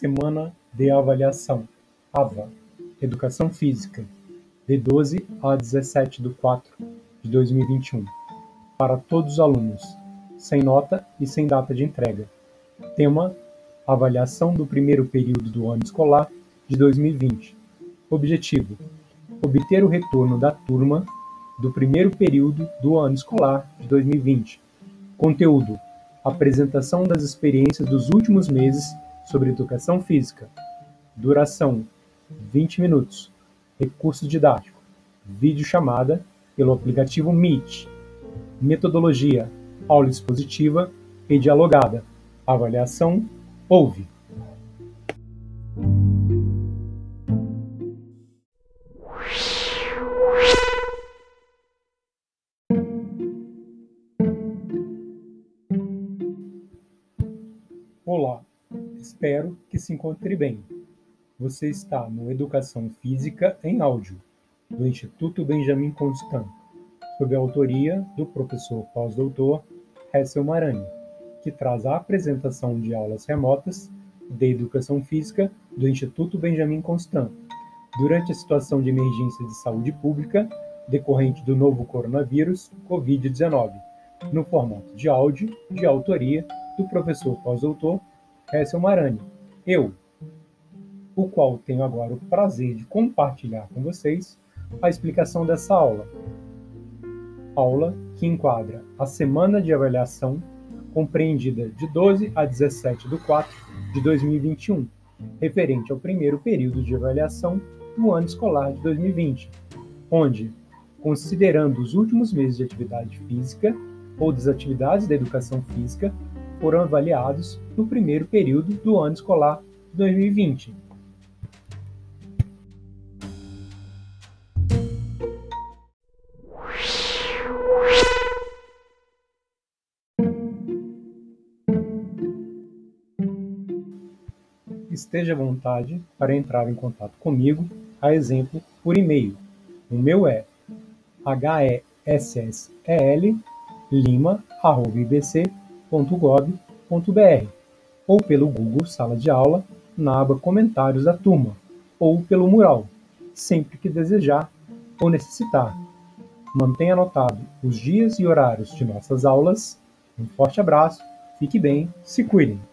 Semana de Avaliação (AVA) Educação Física, de 12 a 17 de 4 de 2021, para todos os alunos, sem nota e sem data de entrega. Tema: Avaliação do primeiro período do ano escolar de 2020. Objetivo: obter o retorno da turma do primeiro período do ano escolar de 2020. Conteúdo: apresentação das experiências dos últimos meses sobre educação física. Duração: 20 minutos. Recurso didático: vídeo chamada pelo aplicativo Meet. Metodologia: aula expositiva e dialogada. Avaliação: ouve. Olá, espero que se encontre bem. Você está no Educação Física em Áudio, do Instituto Benjamin Constant, sob a autoria do professor pós-doutor Hessel Marani, que traz a apresentação de aulas remotas de Educação Física do Instituto Benjamin Constant, durante a situação de emergência de saúde pública decorrente do novo coronavírus Covid-19, no formato de áudio de autoria do professor pós-doutor Hessel Marani, eu, o qual tenho agora o prazer de compartilhar com vocês a explicação dessa aula. Aula que enquadra a semana de avaliação compreendida de 12 a 17 de 4 de 2021, referente ao primeiro período de avaliação do ano escolar de 2020, onde, considerando os últimos meses de atividade física ou das atividades da educação física, foram avaliados no primeiro período do ano escolar 2020. Esteja à vontade para entrar em contato comigo, a exemplo, por e-mail. O meu é hessel.lima.ibc.com www.gov.br ou pelo Google Sala de Aula na aba Comentários da Turma ou pelo mural, sempre que desejar ou necessitar. Mantenha anotado os dias e horários de nossas aulas. Um forte abraço, fique bem, se cuidem!